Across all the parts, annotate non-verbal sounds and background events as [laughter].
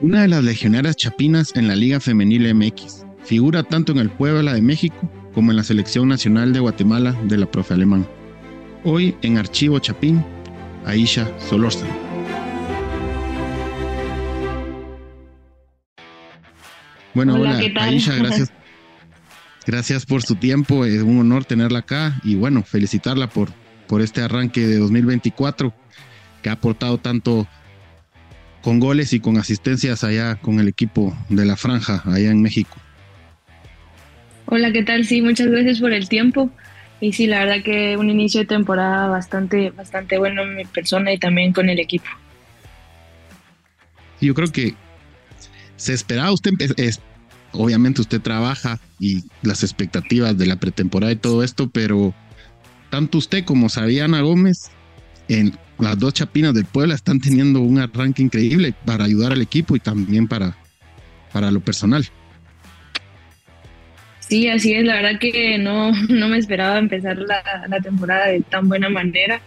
una de las legionarias chapinas en la Liga Femenil MX. Figura tanto en el Puebla de México como en la Selección Nacional de Guatemala de la profe alemán. Hoy en Archivo Chapín, Aisha Solórzano. Bueno, hola, Aisha, gracias. [laughs] Gracias por su tiempo, es un honor tenerla acá y bueno, felicitarla por, por este arranque de 2024 que ha aportado tanto con goles y con asistencias allá con el equipo de la franja allá en México. Hola, ¿qué tal? Sí, muchas gracias por el tiempo. Y sí, la verdad que un inicio de temporada bastante, bastante bueno en mi persona y también con el equipo. Yo creo que se esperaba usted, es, obviamente usted trabaja y las expectativas de la pretemporada y todo esto, pero tanto usted como Sabiana Gómez en las dos chapinas del Puebla están teniendo un arranque increíble para ayudar al equipo y también para, para lo personal. Sí, así es. La verdad que no, no me esperaba empezar la, temporada de tan buena manera.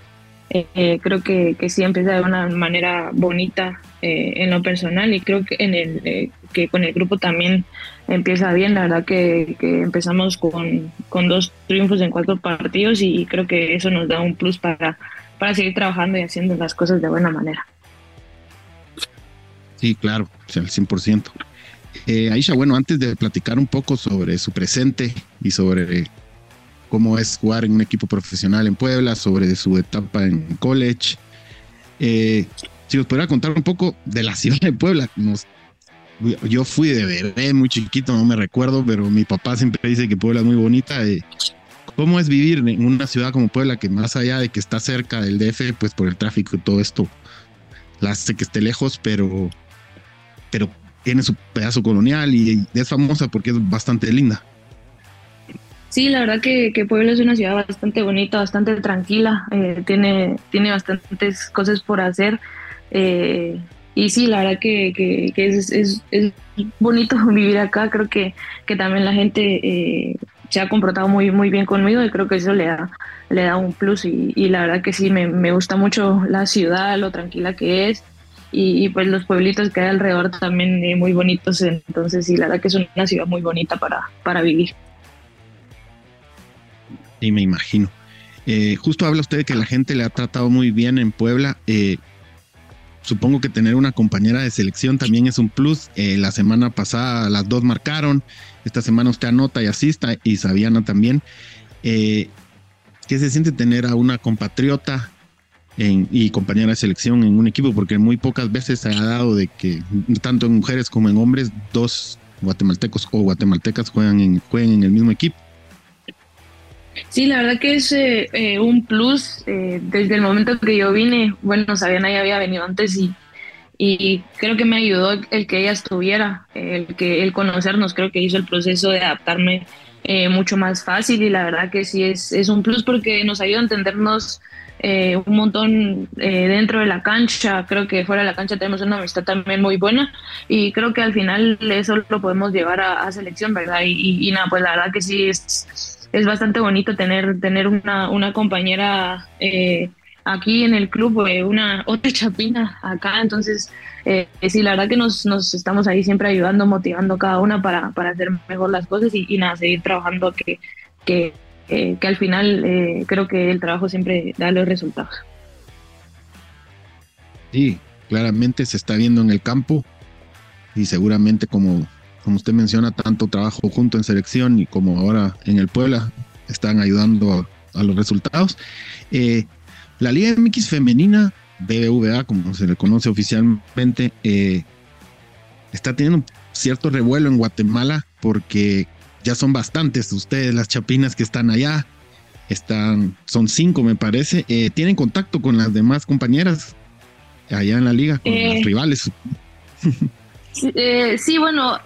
Eh, creo que, que, sí empieza de una manera bonita eh, en lo personal y creo que, en el, eh, que con el grupo también empieza bien. La verdad que, empezamos con, con, dos triunfos en cuatro partidos y creo que eso nos da un plus para, para seguir trabajando y haciendo las cosas de buena manera. Sí, claro, al 100%. Eh, Aisha, bueno, antes de platicar un poco sobre su presente y sobre cómo es jugar en un equipo profesional en Puebla, sobre su etapa en college, eh, si os pudiera contar un poco de la ciudad de Puebla. yo fui de bebé muy chiquito, no me recuerdo, pero mi papá siempre dice que Puebla es muy bonita. Eh, ¿Cómo es vivir en una ciudad como Puebla que más allá de que está cerca del DF, pues por el tráfico y todo esto, la hace que esté lejos, pero, pero tiene su pedazo colonial y es famosa porque es bastante linda. Sí, la verdad que, Puebla es una ciudad bastante bonita, bastante tranquila, eh, tiene, tiene bastantes cosas por hacer. Eh, y sí, la verdad que, es, bonito [laughs] vivir acá. Creo que, que también la gente eh, se ha comportado muy, muy bien conmigo y creo que eso le da, le da un plus. Y, y la verdad que sí, me, me, gusta mucho la ciudad, lo tranquila que es y, pues los pueblitos que hay alrededor también eh, muy bonitos, entonces sí, la verdad que es una ciudad muy bonita para, para vivir. Y me imagino. Eh, justo habla usted de que la gente le ha tratado muy bien en Puebla. Eh, supongo que tener una compañera de selección también es un plus. la semana pasada las dos marcaron. Esta semana usted anota y asista y Sabiana también. ¿Qué se siente tener a una compatriota y compañera de selección en un equipo, porque muy pocas veces se ha dado de que tanto en mujeres como en hombres dos guatemaltecos o guatemaltecas juegan en, jueguen en el mismo equipo. Sí, la verdad que es eh, eh, un plus. Eh, desde el momento que yo vine, bueno, Sabiana ya había venido antes y, y creo que me ayudó el que ella estuviera, el que el conocernos, creo que hizo el proceso de adaptarme mucho más fácil y la verdad que sí es, es un plus porque nos ayuda a entendernos eh, un montón eh, dentro de la cancha, creo que fuera de la cancha tenemos una amistad también muy buena y creo que al final eso lo podemos llevar a, selección, ¿verdad? Y, nada, pues la verdad que sí es, es bastante bonito tener, tener una, una compañera eh, aquí en el club, una otra chapina acá, entonces sí, la verdad que nos, nos estamos ahí siempre ayudando, motivando cada una para, para hacer mejor las cosas y, y nada, seguir trabajando que, que que al final eh, creo que el trabajo siempre da los resultados. Sí, claramente se está viendo en el campo y seguramente como, como usted menciona, tanto trabajo junto en selección y como ahora en el Puebla están ayudando a, los resultados. Eh, la Liga MX femenina, BBVA, como se le conoce oficialmente, eh, está teniendo cierto revuelo en Guatemala porque ya son bastantes ustedes, las chapinas que están allá. Están, son cinco, me parece. Eh, ¿Tienen contacto con las demás compañeras allá en la liga, con los eh, rivales? [laughs] Eh, sí, bueno,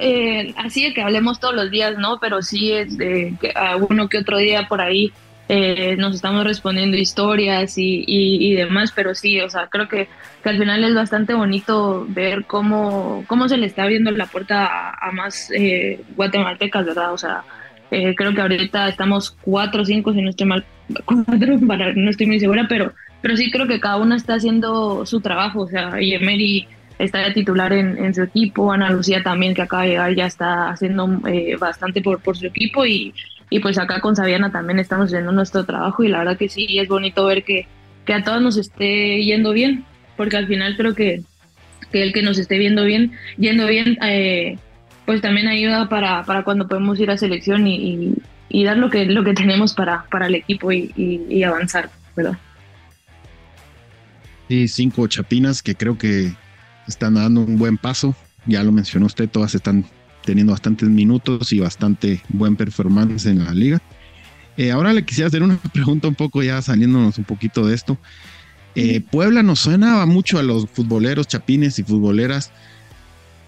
así de que hablemos todos los días, ¿no? Pero sí es de que a uno que otro día por ahí eh, nos estamos respondiendo historias y, demás, pero sí, o sea, creo que, que, al final es bastante bonito ver cómo, cómo se le está abriendo la puerta a, más eh, guatemaltecas, ¿verdad? O sea, eh, creo que ahorita estamos cuatro o cinco, si no estoy mal, [laughs] cuatro, para, no estoy muy segura, pero, pero sí creo que cada una está haciendo su trabajo, o sea, y está de titular en, su equipo, Ana Lucía también que acaba de llegar ya está haciendo eh, bastante por, por su equipo y, y pues acá con Sabiana también estamos haciendo nuestro trabajo y la verdad que sí, es bonito ver que, que a todos nos esté yendo bien, porque al final creo que, que el que nos esté viendo bien, yendo bien, eh, pues también ayuda para, para cuando podemos ir a selección y, y, dar lo que, lo que tenemos para, para el equipo y, avanzar, ¿verdad? Sí, cinco chapinas que creo que están dando un buen paso. Ya lo mencionó usted, todas están teniendo bastantes minutos y bastante buen performance en la liga. Eh, ahora le quisiera hacer una [laughs] pregunta un poco ya saliéndonos un poquito de esto. Eh, Puebla nos suena mucho a los futboleros chapines y futboleras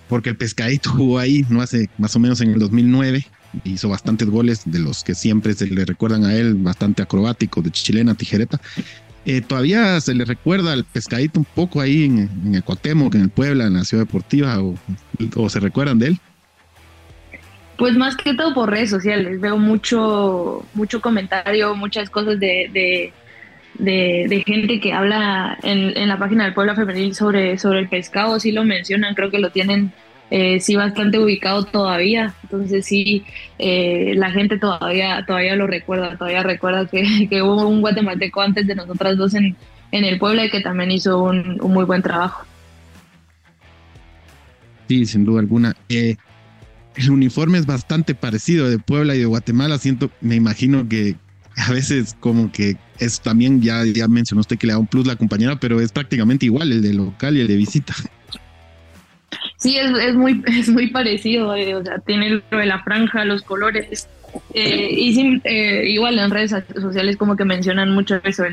porque el pescadito jugó ahí, no hace más o menos en el 2009, hizo bastantes goles de los que siempre se le recuerdan a él, bastante acrobáticos, de chilena, tijereta. Eh, todavía se le recuerda al pescadito un poco ahí en, en el Cuauhtémoc, en el Puebla, en la Ciudad Deportiva, o, o se recuerdan de él. Pues más que todo por redes sociales, veo mucho, mucho comentario, muchas cosas de, de, gente que habla en, en, la página del Pueblo Femenil sobre, sobre el pescado, sí lo mencionan, creo que lo tienen eh, sí bastante ubicado todavía, entonces sí, eh, la gente todavía, todavía lo recuerda, todavía recuerda que, [laughs] que, hubo un guatemalteco antes de nosotras dos en, en el pueblo y que también hizo un, un muy buen trabajo. Sí, sin duda alguna. Eh, el uniforme es bastante parecido de Puebla y de Guatemala. Siento, me imagino que a veces como que es también, ya, ya mencionó usted que le da un plus la compañera, pero es prácticamente igual el de local y el de visita. Sí, es, muy, [laughs] es muy parecido, eh, o sea, tiene lo de la franja, los colores. Eh, y sí, eh, igual en redes sociales como que mencionan mucho eso,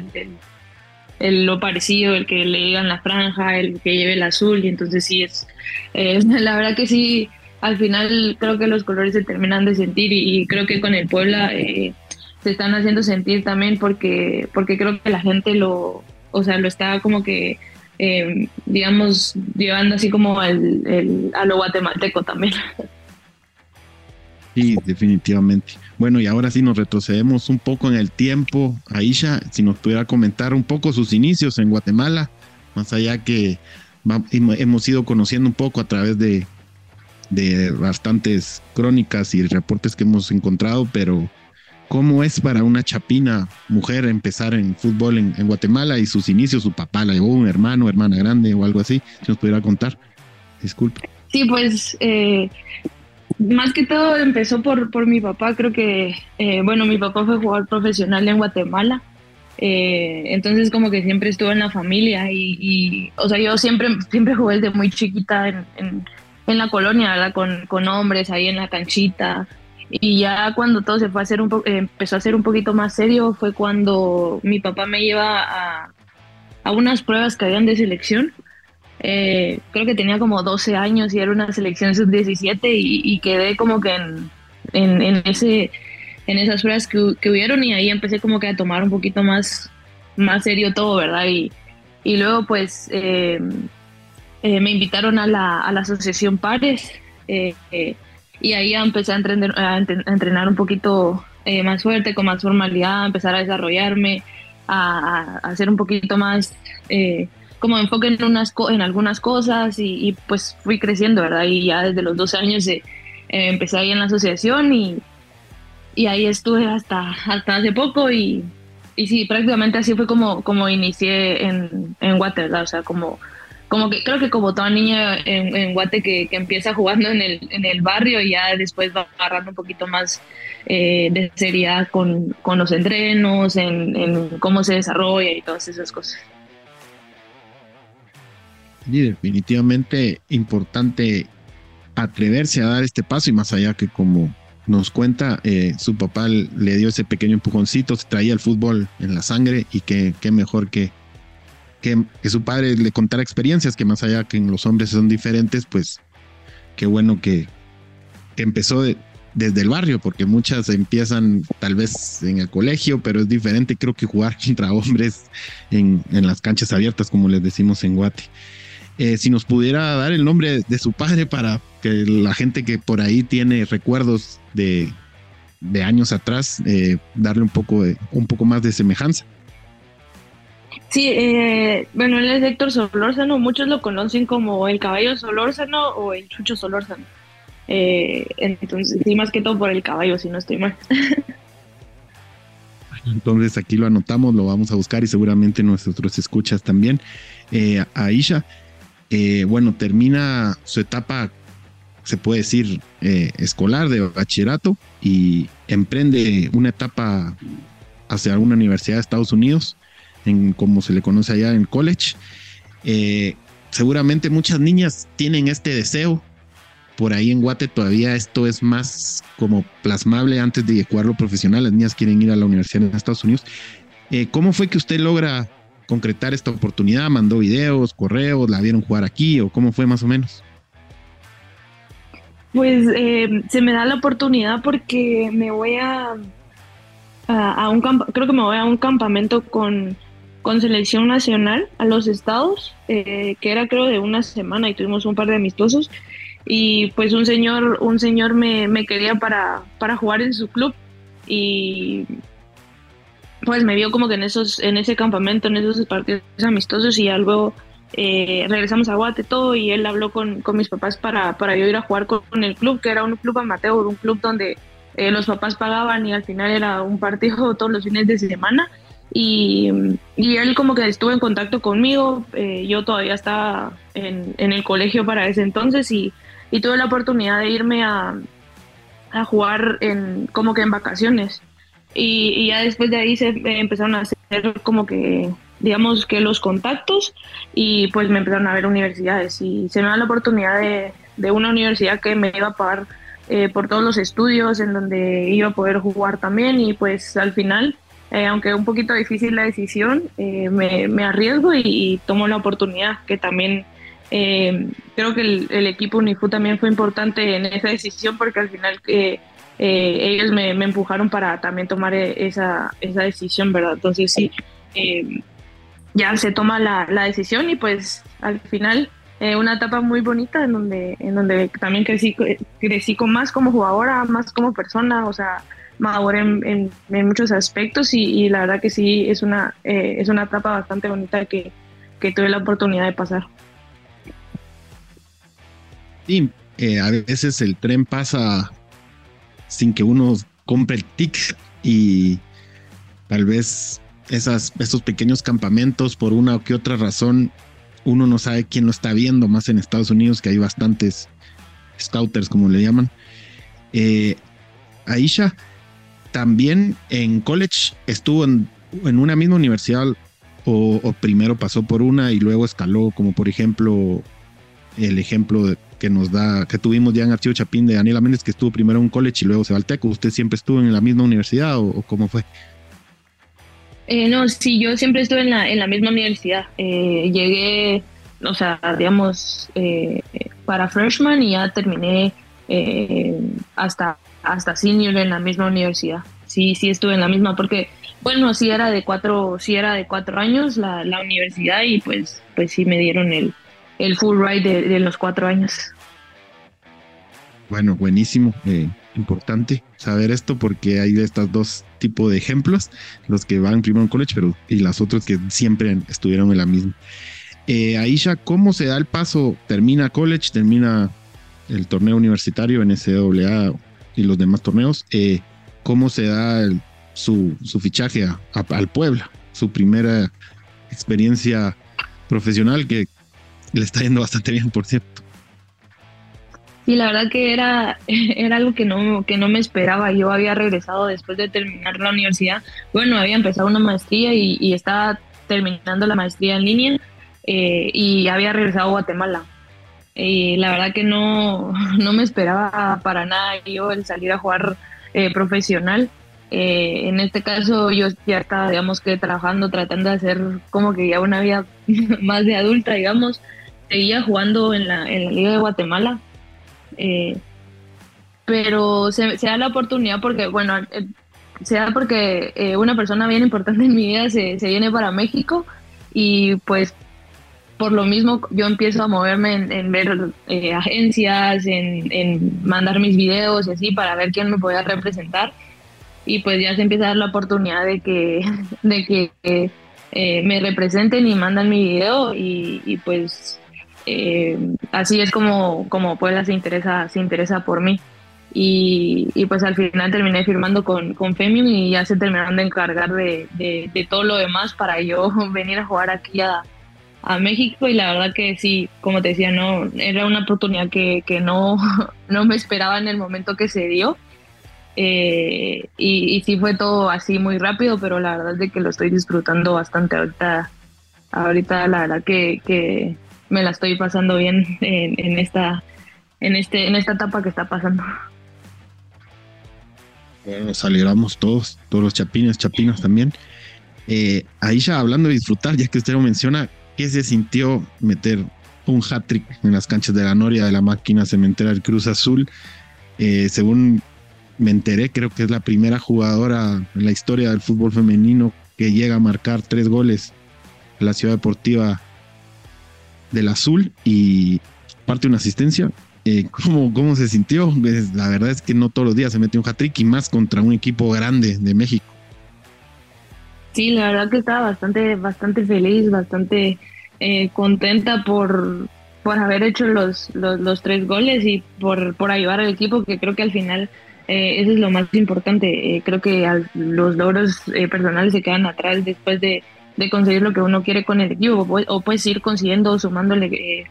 el, lo parecido, el que le digan la franja, el que lleve el azul, y entonces sí es, [laughs] la verdad que sí, al final creo que los colores se terminan de sentir y, creo que con el Puebla eh, se están haciendo sentir también porque, porque creo que la gente lo, o sea, lo está como que, eh, digamos, llevando así como el, a lo guatemalteco también. Sí, definitivamente. Bueno, y ahora sí nos retrocedemos un poco en el tiempo. Aisha, si nos pudiera comentar un poco sus inicios en Guatemala, más allá que hemos ido conociendo un poco a través de, de bastantes crónicas y reportes que hemos encontrado, pero ¿cómo es para una chapina mujer empezar en fútbol en, Guatemala y sus inicios? Su papá la llevó, un hermano, hermana grande o algo así, si nos pudiera contar. Disculpe. Sí, pues eh, más que todo empezó por, por mi papá, creo que, eh, bueno, mi papá fue jugador profesional en Guatemala. Eh, entonces como que siempre estuvo en la familia y, o sea, yo siempre, siempre jugué desde muy chiquita en la colonia, ¿verdad? Con, con hombres ahí en la canchita. Y ya cuando todo se fue a hacer un empezó a ser un poquito más serio fue cuando mi papá me lleva a, a unas pruebas que habían de selección. Eh, creo que tenía como 12 años y era una selección sub-17 y, quedé como que en, en, ese, en esas pruebas que, que, hubieron y ahí empecé como que a tomar un poquito más, más serio todo, ¿verdad? Y, y luego pues eh, eh, me invitaron a la, a la asociación Pares eh, eh, y ahí empecé a entrenar, a entrenar un poquito más fuerte, con más formalidad, a empezar a desarrollarme, a, hacer un poquito más como enfoque en, unas, en algunas cosas y, pues fui creciendo, ¿verdad? Y ya desde los 12 años empecé ahí en la asociación y, y ahí estuve hasta, hasta hace poco y, y sí, prácticamente así fue como, como inicié en, en Water, o sea, como como que creo que como toda niña en, Guate que, empieza jugando en el, en el barrio y ya después va agarrando un poquito más eh, de seriedad con, con los entrenos, en, cómo se desarrolla y todas esas cosas. Y definitivamente importante atreverse a dar este paso y más allá que como nos cuenta, eh, su papá le dio ese pequeño empujoncito, se traía el fútbol en la sangre y que qué mejor que que, su padre le contara experiencias que más allá que en los hombres son diferentes, pues qué bueno que, empezó desde el barrio, porque muchas empiezan tal vez en el colegio, pero es diferente creo que jugar [laughs] contra hombres en, las canchas abiertas, como les decimos en Guate. Eh, si nos pudiera dar el nombre de su padre para que la gente que por ahí tiene recuerdos de, años atrás, eh, darle un poco, de, un poco más de semejanza. Sí, eh, bueno, él es Héctor Solórzano, muchos lo conocen como el caballo Solórzano o el chucho Solórzano. Eh, entonces, sí, más que todo por el caballo, si no estoy mal. [laughs] Entonces aquí lo anotamos, lo vamos a buscar y seguramente nuestros escuchas también. Eh, Aisha, eh, bueno, termina su etapa, se puede decir, eh, escolar de bachillerato y emprende una etapa hacia una universidad de Estados Unidos, en como se le conoce allá en college. seguramente muchas niñas tienen este deseo por ahí en Guate todavía esto es más como plasmable antes de jugarlo profesional. Las niñas quieren ir a la universidad en Estados Unidos. Eh, ¿Cómo fue que usted logra concretar esta oportunidad? ¿Mandó videos, correos? ¿La vieron jugar aquí o cómo fue más o menos? Pues eh, se me da la oportunidad porque me voy a, a, un creo que me voy a un campamento con, con selección nacional a los estados, eh, que era creo de una semana y tuvimos un par de amistosos y pues un señor, un señor me, quería para, para jugar en su club y pues me vio como que en esos, en ese campamento, en esos partidos amistosos y ya luego eh, regresamos a Guate todo y él habló con, con mis papás para, para, yo ir a jugar con, el club, que era un club amateur, un club donde eh, los papás pagaban y al final era un partido [laughs] todos los fines de semana. Y, y él como que estuvo en contacto conmigo, eh, yo todavía estaba en, en, el colegio para ese entonces y y tuve la oportunidad de irme a, a jugar en, como que en vacaciones. Y, ya después de ahí se empezaron a hacer como que, digamos que los contactos y pues me empezaron a ver universidades y se me da la oportunidad de, de una universidad que me iba a pagar eh, por todos los estudios en donde iba a poder jugar también y pues al final, eh, aunque un poquito difícil la decisión, eh, me, arriesgo y, tomo la oportunidad que también eh, creo que el, equipo UNIFU también fue importante en esa decisión porque al final ellos me, empujaron para también tomar esa, decisión, ¿verdad? Entonces sí, ya se toma la, decisión y pues al final una etapa muy bonita en donde, en donde también crecí, crecí con más como jugadora, más como persona, o sea, maduré en, en, muchos aspectos y, la verdad que sí es una, es una etapa bastante bonita que, que tuve la oportunidad de pasar. Sí, eh, a veces el tren pasa sin que uno compre el ticket y tal vez esas, esos pequeños campamentos por una o que otra razón uno no sabe quién lo está viendo, más en Estados Unidos que hay bastantes scouters como le llaman. Eh, Aisha también en college estuvo en, una misma universidad o, o, primero pasó por una y luego escaló, como por ejemplo el ejemplo que nos da, que tuvimos ya en Archivo Chapín de Daniela Méndez, que estuvo primero en un college y luego se va al TECO. ¿Usted siempre estuvo en la misma universidad o, cómo fue? Eh, no, sí, yo siempre estuve en la, en la misma universidad. Eh, llegué, o sea, digamos, eh, para freshman y ya terminé hasta, hasta senior en la misma universidad. Sí, sí estuve en la misma porque, bueno, sí era de cuatro, sí era de cuatro años la, la universidad y pues, pues sí me dieron el, el full ride de, los cuatro años. Bueno, buenísimo. Importante saber esto porque hay de estos dos tipos de ejemplos, los que van primero en college pero, y las otras que siempre estuvieron en la misma. Eh, Aisha, ¿cómo se da el paso? Termina college, termina el torneo universitario en SWA y los demás torneos. Eh, ¿Cómo se da su, su, fichaje al Puebla? Su primera experiencia profesional que le está yendo bastante bien, por cierto. Sí, la verdad que era, [laughs] era algo que no, que no me esperaba. Yo había regresado después de terminar la universidad. Bueno, había empezado una maestría y, estaba terminando la maestría en línea eh, y había regresado a Guatemala. Y la verdad que no, [laughs] no me esperaba para nada yo el salir a jugar eh, profesional. Eh, en este caso yo ya estaba, digamos que trabajando, tratando de hacer como que ya una vida [laughs] más de adulta, digamos seguía jugando en la, en la Liga de Guatemala. Eh, pero se, da la oportunidad porque, bueno, eh, se da porque eh, una persona bien importante en mi vida se, viene para México y pues por lo mismo yo empiezo a moverme en, ver agencias, en, mandar mis videos y así para ver quién me podía representar. Y pues ya se empieza a dar la oportunidad de que, de que me representen y mandan mi video y, pues eh, así es como, como Puebla se interesa, se interesa por mí. Y, pues al final terminé firmando con, con Femium y ya se terminaron de encargar de, de, todo lo demás para yo [laughs] venir a jugar aquí a, a, México y la verdad que sí, como te decía, no era una oportunidad que, que no, [laughs] no me esperaba en el momento que se dio eh, y, sí fue todo así muy rápido, pero la verdad es de que lo estoy disfrutando bastante ahorita. Ahorita la verdad que, me la estoy pasando bien en, esta en este en esta etapa que está pasando. Bueno, nos alegramos todos, todos los chapines, chapinas también. Eh, ahí ya hablando de disfrutar, ya que usted lo menciona, ¿qué se sintió meter un hat-trick en las canchas de la Noria de la máquina cementera del Cruz Azul? Eh, según me enteré, creo que es la primera jugadora en la historia del fútbol femenino que llega a marcar tres goles en la ciudad deportiva del Azul y parte una asistencia. Eh, ¿cómo, ¿Cómo se sintió? Pues, la verdad es que no todos los días se mete un hat-trick y más contra un equipo grande de México. Sí, la verdad que estaba bastante, bastante feliz, bastante eh, contenta por, por haber hecho los, los, tres goles y por, por ayudar al equipo, que creo que al final eh, eso es lo más importante. Eh, creo que los logros eh, personales se quedan atrás después de, conseguir lo que uno quiere con el equipo. O, puedes ir consiguiendo, sumándole,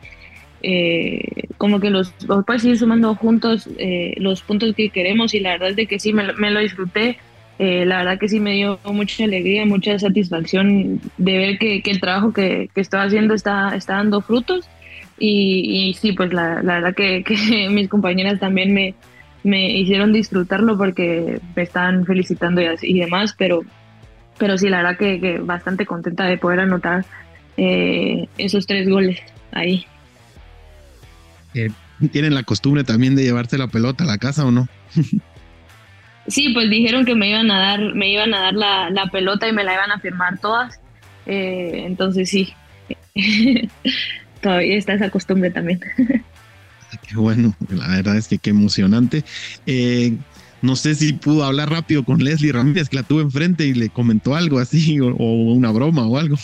como que los, o puedes ir sumando juntos los puntos que queremos. Y la verdad es de que sí, me, lo disfruté. la verdad que sí me dio mucha alegría, mucha satisfacción de ver que, el trabajo que, que, estoy haciendo está, está dando frutos. Y, sí, pues la, la verdad [laughs] que mis compañeras también me, me hicieron disfrutarlo porque me estaban felicitando y, y demás, pero, pero sí, la verdad que, bastante contenta de poder anotar eh, esos tres goles ahí. Eh, ¿Tienen la costumbre también de llevarte la pelota a la casa o no? [laughs] sí, pues dijeron que me iban a dar, me iban a dar la, pelota y me la iban a firmar todas. Eh, entonces sí, [laughs] todavía está esa costumbre también. [laughs] Qué bueno, la verdad es que qué emocionante. No sé si pudo hablar rápido con Leslie Ramírez, que la tuve enfrente y le comentó algo así, [laughs] o, una broma o algo.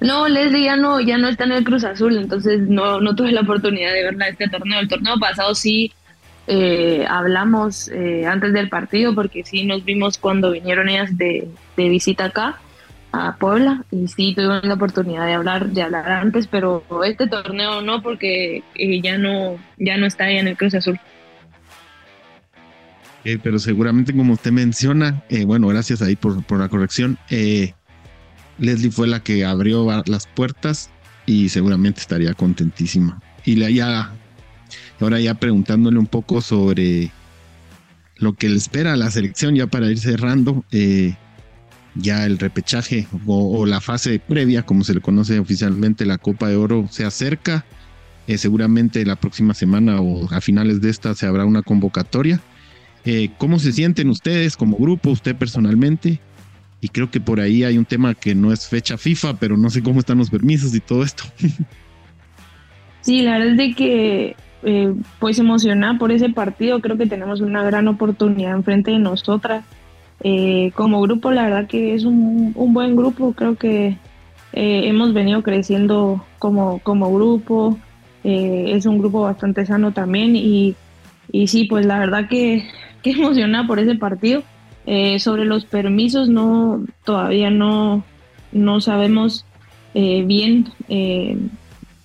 No, Leslie ya no, ya no está en el Cruz Azul, entonces no, no tuve la oportunidad de verla este torneo. El torneo pasado sí eh, hablamos eh, antes del partido, porque sí nos vimos cuando vinieron ellas de, de visita acá a Puebla y sí tuvimos la oportunidad de hablar de hablar antes pero este torneo no porque eh, ya no ya no está ahí en el Cruz Azul pero seguramente como usted menciona eh, bueno gracias ahí por, por la corrección eh, Leslie fue la que abrió las puertas y seguramente estaría contentísima y la ya ahora ya preguntándole un poco sobre lo que le espera a la selección ya para ir cerrando eh, ya el repechaje o, la fase previa, como se le conoce oficialmente, la Copa de Oro se acerca. Eh, seguramente la próxima semana o a finales de esta se habrá una convocatoria. Eh, ¿Cómo se sienten ustedes como grupo, usted personalmente? Y creo que por ahí hay un tema que no es fecha FIFA, pero no sé cómo están los permisos y todo esto. [laughs] Sí, la verdad es de que eh, pues emocionada por ese partido, creo que tenemos una gran oportunidad enfrente de nosotras. Eh, como grupo, la verdad que es un, buen grupo, creo que eh, hemos venido creciendo como, como grupo, eh, es un grupo bastante sano también. Y, y sí, pues la verdad que, que emocionada por ese partido. sobre los permisos, no todavía no, no sabemos bien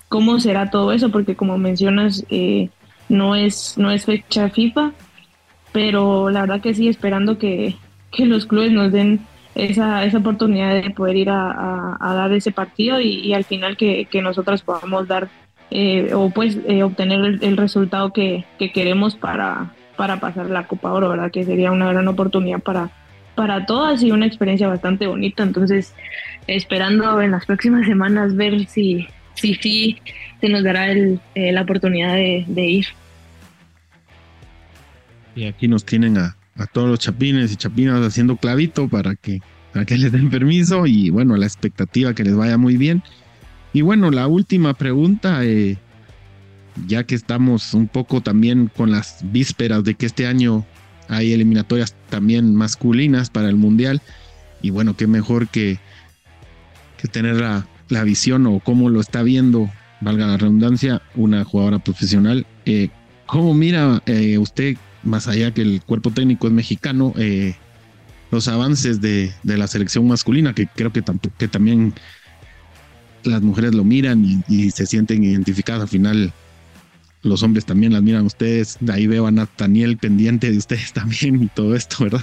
cómo será todo eso, porque como mencionas, no, es, no es fecha FIFA, pero la verdad que sí, esperando que, que los clubes nos den esa, esa oportunidad de poder ir a, dar ese partido y, al final que, que, nosotras podamos dar eh, o pues eh, obtener el, resultado que, queremos para, para pasar la Copa Oro, ¿verdad? Que sería una gran oportunidad para, para todas y una experiencia bastante bonita. Entonces, esperando en las próximas semanas ver si si, si se nos dará el, eh, la oportunidad de, de ir. Y aquí nos tienen a, a todos los chapines y chapinas haciendo clavito para que, para que les den permiso y bueno, la expectativa que les vaya muy bien. Y bueno, la última pregunta, eh, ya que estamos un poco también con las vísperas de que este año hay eliminatorias también masculinas para el Mundial, y bueno, qué mejor que, que tener la, la visión o cómo lo está viendo, valga la redundancia, una jugadora profesional. Eh, ¿Cómo mira eh, usted, más allá que el cuerpo técnico es mexicano, eh, los avances de, de, la selección masculina, que creo que, que también las mujeres lo miran y, se sienten identificadas al final? Los hombres también las miran ustedes. De ahí veo a Nathaniel pendiente de ustedes [laughs] también y todo esto, ¿verdad?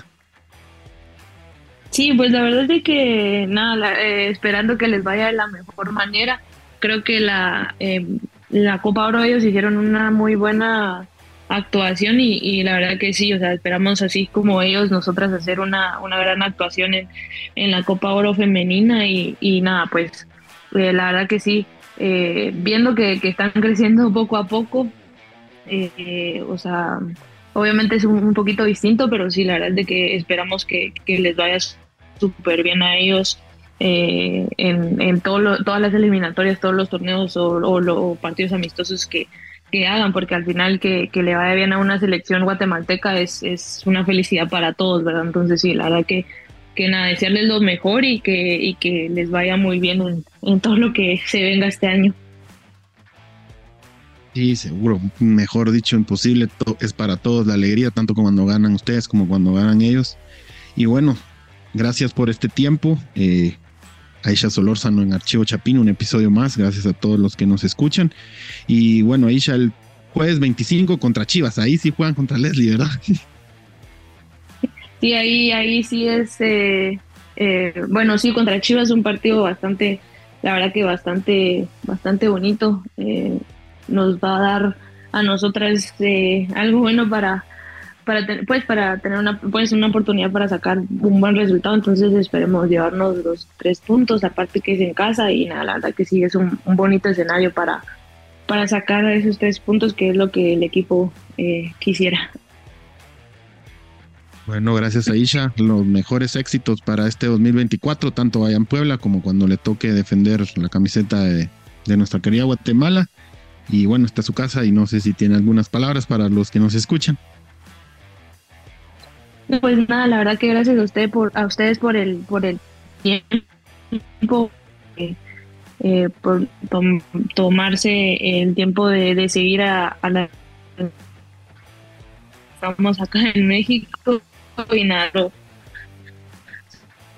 Sí, pues la verdad es que nada, eh, esperando que les vaya de la mejor manera. Creo que la, eh, la Copa Oro ellos hicieron una muy buena actuación y, la verdad que sí, o sea, esperamos así como ellos, nosotras hacer una, una gran actuación en, en la Copa Oro femenina y, y nada, pues eh, la verdad que sí, eh, viendo que, están creciendo poco a poco, eh, o sea, obviamente es un, poquito distinto, pero sí, la verdad es de que esperamos que, les vaya súper bien a ellos eh, en, todo lo, todas las eliminatorias, todos los torneos o, o partidos amistosos que, que, hagan, porque al final que, que, le vaya bien a una selección guatemalteca es, es una felicidad para todos, ¿verdad? Entonces sí, la verdad que, que nada, desearles lo mejor y que, y que les vaya muy bien en, en todo lo que se venga este año. Sí, seguro. Mejor dicho, imposible. Es para todos la alegría, tanto cuando ganan ustedes como cuando ganan ellos. Y bueno, gracias por este tiempo. Eh, Aisha Solórzano en Archivo Chapín, un episodio más. Gracias a todos los que nos escuchan. Y bueno, Aisha, el jueves 25 contra Chivas. Ahí sí juegan contra Leslie, ¿verdad? [laughs] Sí, ahí, ahí sí es. Eh, eh, bueno, sí, contra Chivas un partido bastante, la verdad que bastante, bastante bonito. Eh, nos va a dar a nosotras eh, algo bueno para para pues para tener una pues una oportunidad para sacar un buen resultado entonces esperemos llevarnos los tres puntos aparte que es en casa y nada la verdad que sí es un, un bonito escenario para para sacar esos tres puntos que es lo que el equipo eh, quisiera bueno, gracias Aisha. Los mejores éxitos para este 2024, tanto allá en Puebla como cuando le toque defender la camiseta de, nuestra querida Guatemala. Y bueno, está su casa y no sé si tiene algunas palabras para los que nos escuchan. Pues nada, la verdad que gracias a usted por a ustedes por el por el tiempo eh, eh, por tom, tomarse el tiempo de, de seguir a, a, la estamos acá en México nada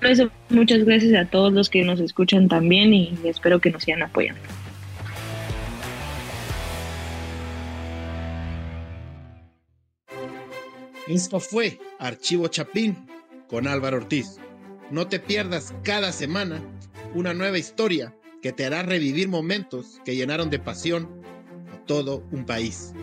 eso, muchas gracias a todos los que nos escuchan también y espero que nos sigan apoyando. Esto fue Archivo Chapín con Álvaro Ortiz. No te pierdas cada semana una nueva historia que te hará revivir momentos que llenaron de pasión a todo un país.